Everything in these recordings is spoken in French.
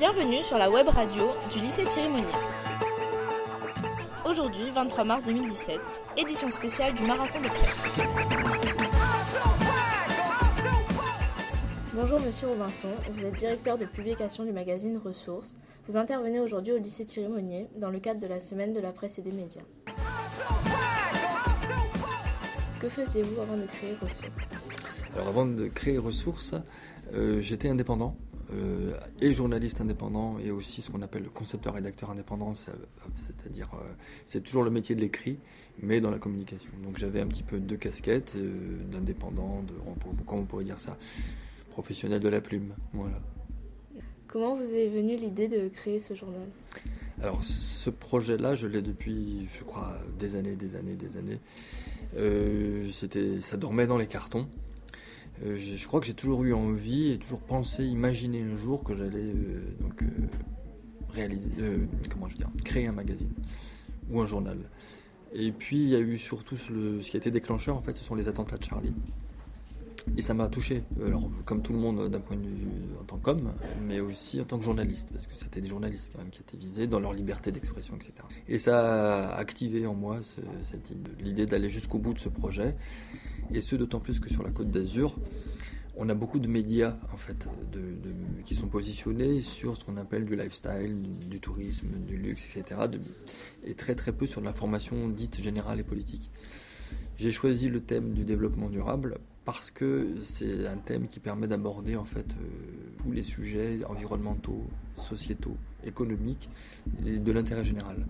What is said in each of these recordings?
Bienvenue sur la web radio du lycée Thierry Monnier. Aujourd'hui, 23 mars 2017, édition spéciale du Marathon de presse. Bonjour Monsieur Robinson, vous êtes directeur de publication du magazine Ressources. Vous intervenez aujourd'hui au lycée Thierry Monnier dans le cadre de la semaine de la presse et des médias. Que faisiez-vous avant de créer Ressources? Alors avant de créer Ressources, euh, j'étais indépendant euh, et journaliste indépendant et aussi ce qu'on appelle le concepteur-rédacteur indépendant, c'est-à-dire euh, c'est toujours le métier de l'écrit, mais dans la communication. Donc j'avais un petit peu deux casquettes, euh, d'indépendant, de, comment on pourrait dire ça, professionnel de la plume. Voilà. Comment vous est venue l'idée de créer ce journal? Alors ce projet-là, je l'ai depuis, je crois, des années, des années, des années. c'était, ça dormait dans les cartons. Euh, je crois que j'ai toujours eu envie et toujours pensé, imaginer un jour que j'allais euh, euh, réaliser, créer un magazine ou un journal. Et puis il y a eu surtout ce qui a été déclencheur en fait, ce sont les attentats de Charlie. Et ça m'a touché, alors comme tout le monde d'un point de vue en tant qu'homme, mais aussi en tant que journaliste, parce que c'était des journalistes quand même qui étaient visés dans leur liberté d'expression, etc. Et ça a activé en moi l'idée d'aller jusqu'au bout de ce projet et ce d'autant plus que sur la côte d'Azur, on a beaucoup de médias en fait qui sont positionnés sur ce qu'on appelle du lifestyle, du, tourisme, du luxe, etc. et très très peu sur l'information dite générale et politique. J'ai choisi le thème du développement durable parce que c'est un thème qui permet d'aborder en fait euh, tous les sujets environnementaux, sociétaux, économiques et de l'intérêt général.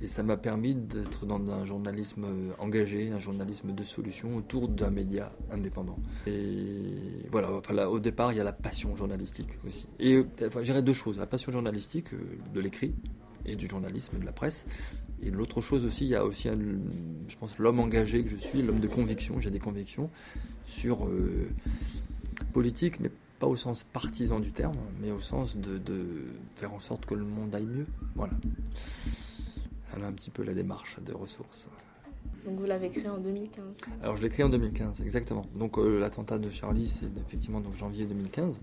Et ça m'a permis d'être dans un journalisme euh, engagé, un journalisme de solution autour d'un média indépendant. Et voilà, au départ, il y a la passion journalistique aussi. Et enfin, j'irais deux choses. La passion journalistique euh, de l'écrit et du journalisme, de la presse. Et l'autre chose aussi, il y a aussi, je pense, l'homme engagé que je suis, l'homme de conviction. J'ai des convictions sur politique, mais pas au sens partisan du terme, mais au sens de, de faire en sorte que le monde aille mieux. Voilà un petit peu la démarche de ressources. Donc vous l'avez créé en 2015 Alors je l'ai créé en 2015, exactement. Donc euh, l'attentat de Charlie, c'est effectivement donc janvier 2015.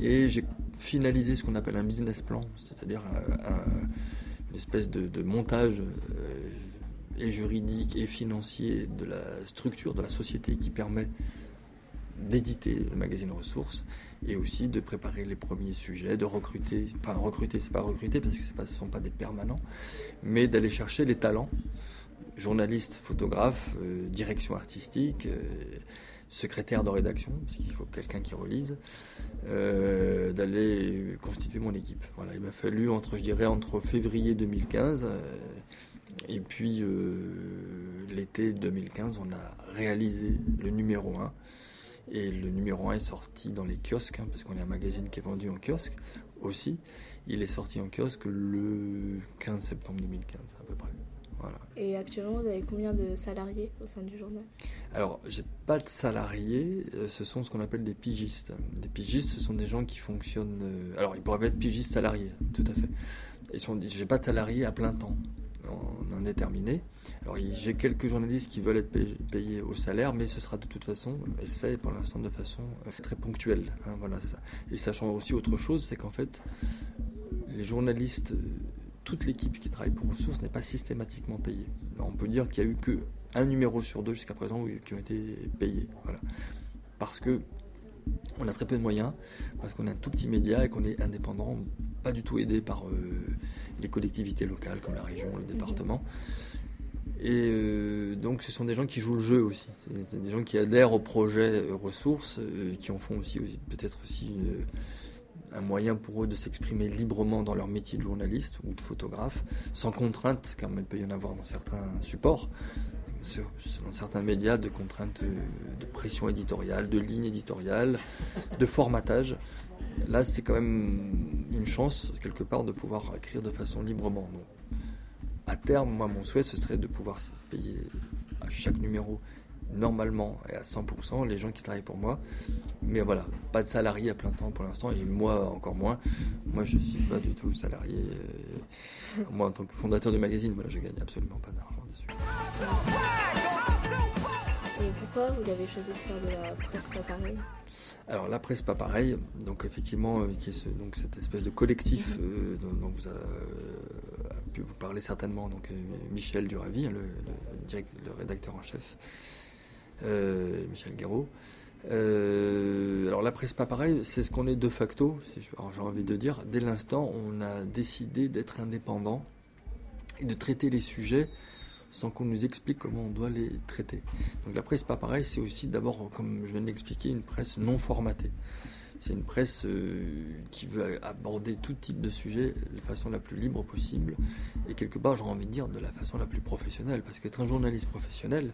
Et j'ai finalisé ce qu'on appelle un business plan, c'est-à-dire euh, une espèce de, montage euh, et juridique et financier de la structure de la société qui permet d'éditer le magazine Ressources et aussi de préparer les premiers sujets, de recruter, enfin recruter, c'est pas recruter parce que ce ne sont pas des permanents, mais d'aller chercher les talents, journalistes, photographes, euh, direction artistique, euh, secrétaire de rédaction, parce qu'il faut quelqu'un qui relise, euh, d'aller constituer mon équipe. Voilà, il m'a fallu entre, je dirais, entre février 2015 et puis l'été 2015, on a réalisé le numéro 1 et le numéro 1 est sorti dans les kiosques, hein, parce qu'on est un magazine qui est vendu en kiosque aussi. Il est sorti en kiosque le 15 septembre 2015 à peu près. Voilà. Et actuellement, vous avez combien de salariés au sein du journal? Alors, j'ai pas de salariés, euh, ce sont ce qu'on appelle des pigistes. Des pigistes, ce sont des gens qui fonctionnent. Euh, alors, ils pourraient être pigistes salariés, tout à fait. Ils sont, j'ai pas de salariés à plein temps en indéterminé. Alors j'ai quelques journalistes qui veulent être payés au salaire, mais ce sera de toute façon, et c'est pour l'instant de façon euh, très ponctuelle. Hein, voilà, ça. Et sachant aussi autre chose, c'est qu'en fait, les journalistes, toute l'équipe qui travaille pour Ressources n'est pas systématiquement payée. on peut dire qu'il n'y a eu que un numéro sur deux jusqu'à présent qui ont été payés. Parce que on a très peu de moyens, parce qu'on est un tout petit média et qu'on est indépendant, pas du tout aidé par euh, les collectivités locales comme la région, le département. Et euh, donc ce sont des gens qui jouent le jeu aussi. Des gens qui adhèrent au projet euh, ressources, qui en font aussi, peut-être aussi un moyen pour eux de s'exprimer librement dans leur métier de journaliste ou de photographe, sans contrainte, comme il peut y en avoir dans certains supports dans certains médias de contraintes de pression éditoriale, de ligne éditoriale, de formatage. Là, c'est quand même une chance, quelque part, de pouvoir écrire de façon librement. à terme, moi, mon souhait, ce serait de pouvoir payer à chaque numéro normalement et à 100% les gens qui travaillent pour moi. Mais voilà, pas de salarié à plein temps pour l'instant et moi encore moins. Moi je suis pas du tout salarié. Euh, moi en tant que fondateur du magazine, voilà, je gagne absolument pas d'argent dessus. pourquoi vous avez choisi de faire de la presse pas pareil alors la presse pas pareil, donc effectivement, qui est ce, donc cette espèce de collectif mhm. dont, vous a, pu vous parler certainement, donc Michel Duravi, hein, le, le, le rédacteur en chef, Michel Guéraud. Euh, alors la presse pas pareil, c'est ce qu'on est de facto, j'ai envie de dire, dès l'instant on a décidé d'être indépendant et de traiter les sujets sans qu'on nous explique comment on doit les traiter. Donc la presse pas pareil, c'est aussi d'abord, comme je viens de l'expliquer, une presse non formatée. C'est une presse euh, qui veut aborder tout type de sujet de façon la plus libre possible et quelque part, j'ai envie de dire, de la façon la plus professionnelle. Parce qu'être un journaliste professionnel,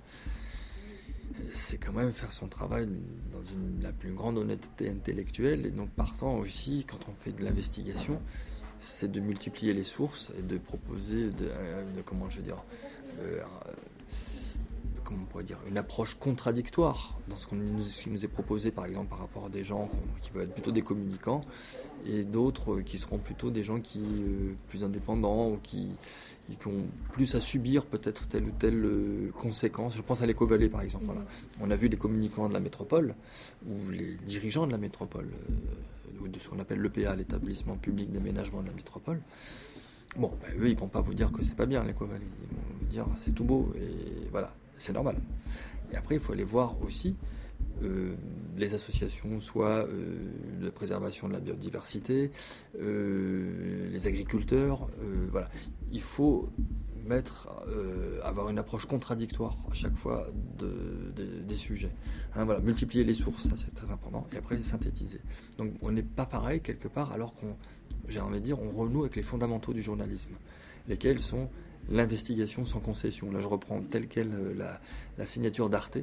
c'est quand même faire son travail dans la plus grande honnêteté intellectuelle. Et donc, partant aussi, quand on fait de l'investigation, c'est de multiplier les sources et de proposer, de, comment je veux dire, euh, comment on pourrait dire, une approche contradictoire dans ce, qui nous est proposé, par exemple, par rapport à des gens qui peuvent être plutôt des communicants et d'autres qui seront plutôt des gens qui euh, plus indépendants ou qui qui ont plus à subir peut-être telle ou telle euh, conséquence. Je pense à léco par exemple. Voilà. On a vu les communicants de la métropole ou les dirigeants de la métropole, euh, ou de ce qu'on appelle l'EPA, l'établissement public d'aménagement de la métropole. Bon, ben, eux, ils ne vont pas vous dire que c'est pas bien léco Ils vont vous dire c'est tout beau et voilà, c'est normal. Et après, il faut aller voir aussi euh, les associations, soit euh, de préservation de la biodiversité, euh, les agriculteurs. voilà. Il faut mettre, avoir une approche contradictoire à chaque fois des sujets. Hein, voilà, multiplier les sources, ça c'est très important, et après synthétiser. Donc on n'est pas pareil quelque part, alors qu'on, j'ai envie de dire, on renoue avec les fondamentaux du journalisme, lesquels sont l'investigation sans concession. Là, je reprends telle quelle la, la signature d'Arte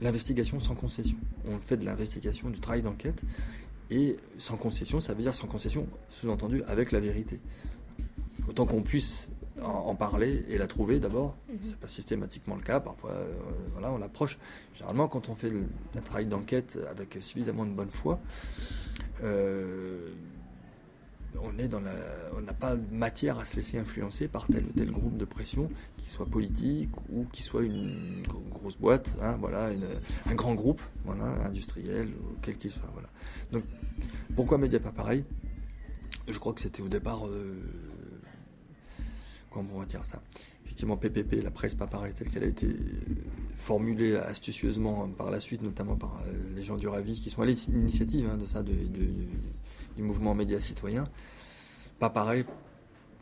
l'investigation sans concession. On fait de l'investigation, du travail d'enquête, et sans concession, ça veut dire sans concession, sous-entendu, avec la vérité. Autant qu'on puisse en, parler et la trouver d'abord, mhm. c'est pas systématiquement le cas, parfois euh, voilà, on l'approche. Généralement, quand on fait un travail d'enquête avec suffisamment de bonne foi, euh, on n'a pas matière à se laisser influencer par tel ou tel groupe de pression, qui soit politique ou qui soit une grosse boîte, hein, voilà, un grand groupe, voilà, industriel ou quel qu'il soit, voilà. Donc, pourquoi Média pas pareil? Je crois que c'était au départ, euh, comment on va dire ça? Effectivement, PPP, la presse pas pareil, telle qu'elle a été formulée astucieusement par la suite, notamment par euh, les gens du Ravi, qui sont à l'initiative hein, de ça, de du mouvement média citoyen. Pas pareil.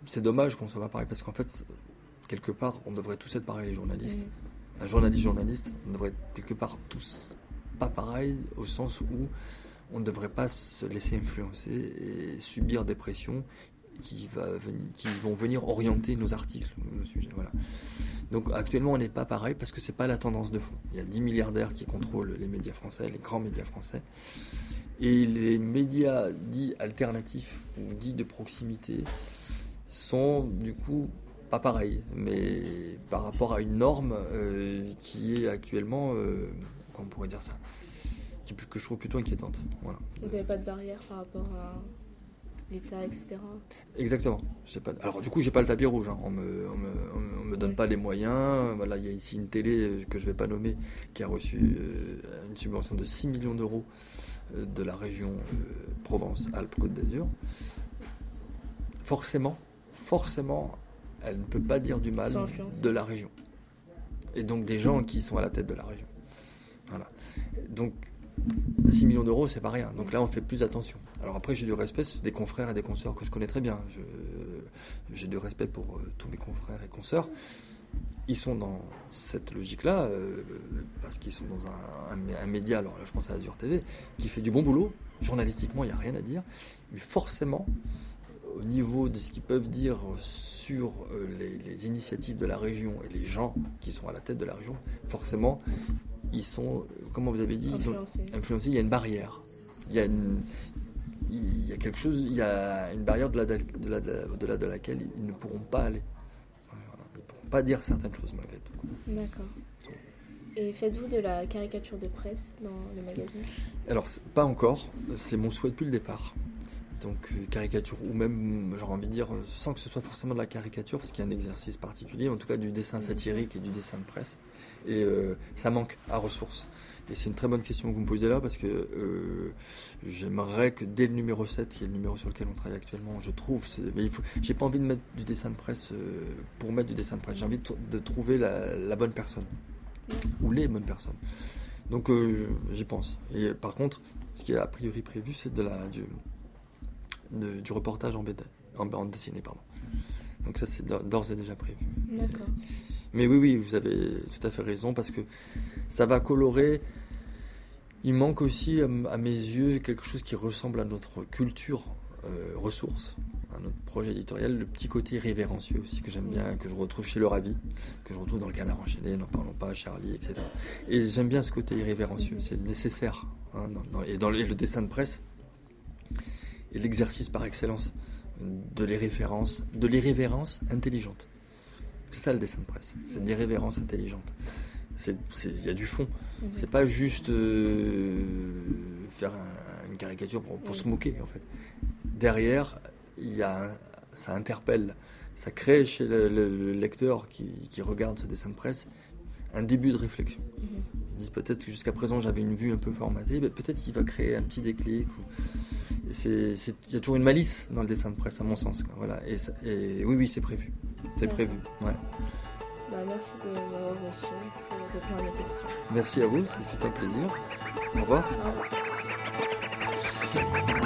C'est dommage qu'on soit pas pareil parce qu'en fait, quelque part, on devrait tous être pareils, les journalistes. Un journaliste, journaliste, on devrait être quelque part tous pas pareil au sens où on ne devrait pas se laisser influencer et subir des pressions qui, va venir, qui vont venir orienter nos articles, nos sujets. Voilà. Donc actuellement, on n'est pas pareil parce que c'est pas la tendance de fond. Il y a 10 milliardaires qui contrôlent les médias français, les grands médias français. Et les médias dits alternatifs ou dits de proximité sont du coup pas pareils, mais par rapport à une norme euh, qui est actuellement, euh, comment on pourrait dire ça, qui, que je trouve plutôt inquiétante. Vous n'avez pas de barrière par rapport à l'État, etc. Exactement. Pas... Alors du coup, j'ai pas le tapis rouge. Hein. On me, on me, donne pas les moyens. Voilà, il y a ici une télé que je vais pas nommer qui a reçu euh, une subvention de 6 millions d'euros de la région euh, Provence-Alpes-Côte d'Azur, forcément, forcément, elle ne peut pas dire du mal de la région. Et donc des gens qui sont à la tête de la région. Voilà. Donc 6 millions d'euros, c'est pas rien. Donc là, on fait plus attention. Alors après, j'ai du respect, c'est des confrères et des consoeurs que je connais très bien. J'ai du respect pour euh, tous mes confrères et consoeurs ils sont dans cette logique-là, euh, parce qu'ils sont dans un, média, alors là je pense à Azure TV, qui fait du bon boulot, journalistiquement il n'y a rien à dire, mais forcément, au niveau de ce qu'ils peuvent dire sur euh, les, initiatives de la région et les gens qui sont à la tête de la région, forcément, ils sont, comment vous avez dit, influencés, il y a une barrière. Il y a il y a quelque chose, il y a une barrière au-delà de, de laquelle ils ne pourront pas aller pas dire certaines choses malgré tout. D'accord. Et faites-vous de la caricature de presse dans le magazine? Alors, pas encore. C'est mon souhait depuis le départ. Donc, caricature, ou même, j'aurais envie de dire, sans que ce soit forcément de la caricature, parce qu'il y a un exercice particulier, en tout cas du dessin satirique et du dessin de presse, Et euh, ça manque à ressources. Et c'est une très bonne question que vous me posez là parce que euh, j'aimerais que dès le numéro 7, qui est le numéro sur lequel on travaille actuellement, je trouve. Mais j'ai pas envie de mettre du dessin de presse pour mettre du dessin de presse. J'ai envie de, trouver la, bonne personne ou les bonnes personnes. Donc j'y pense. Et par contre, ce qui est a priori prévu, c'est de la, du, reportage en, BD, en bande dessinée. Pardon. Donc ça, c'est d'ores et déjà prévu. D'accord. Mais oui, oui, vous avez tout à fait raison, parce que ça va colorer. Il manque aussi, à mes yeux, quelque chose qui ressemble à notre culture euh, ressource, à notre projet éditorial, le petit côté révérencieux aussi, que j'aime bien, que je retrouve chez Le Ravi, que je retrouve dans le Canard enchaîné, n'en parlons pas, Charlie, etc. Et j'aime bien ce côté irrévérencieux, c'est nécessaire. Hein, et dans le dessin de presse, et l'exercice par excellence de de l'irrévérence intelligente. C'est ça le dessin de presse, c'est de l'irrévérence intelligente. Il y a du fond. Mhm. C'est pas juste euh, faire une caricature pour, se moquer en fait. Derrière, y a ça interpelle, ça crée chez le, lecteur qui, qui, regarde ce dessin de presse un début de réflexion. Mhm. Ils disent peut-être que jusqu'à présent j'avais une vue un peu formatée, mais peut-être qu'il va créer un petit déclic. Il y a toujours une malice dans le dessin de presse, à mon sens. Voilà. Et, oui, oui, c'est prévu. C'est prévu. Ouais. Bah, merci de m'avoir reçu pour répondre à mes questions. Merci à vous, ça fait un plaisir. Au revoir. Au revoir.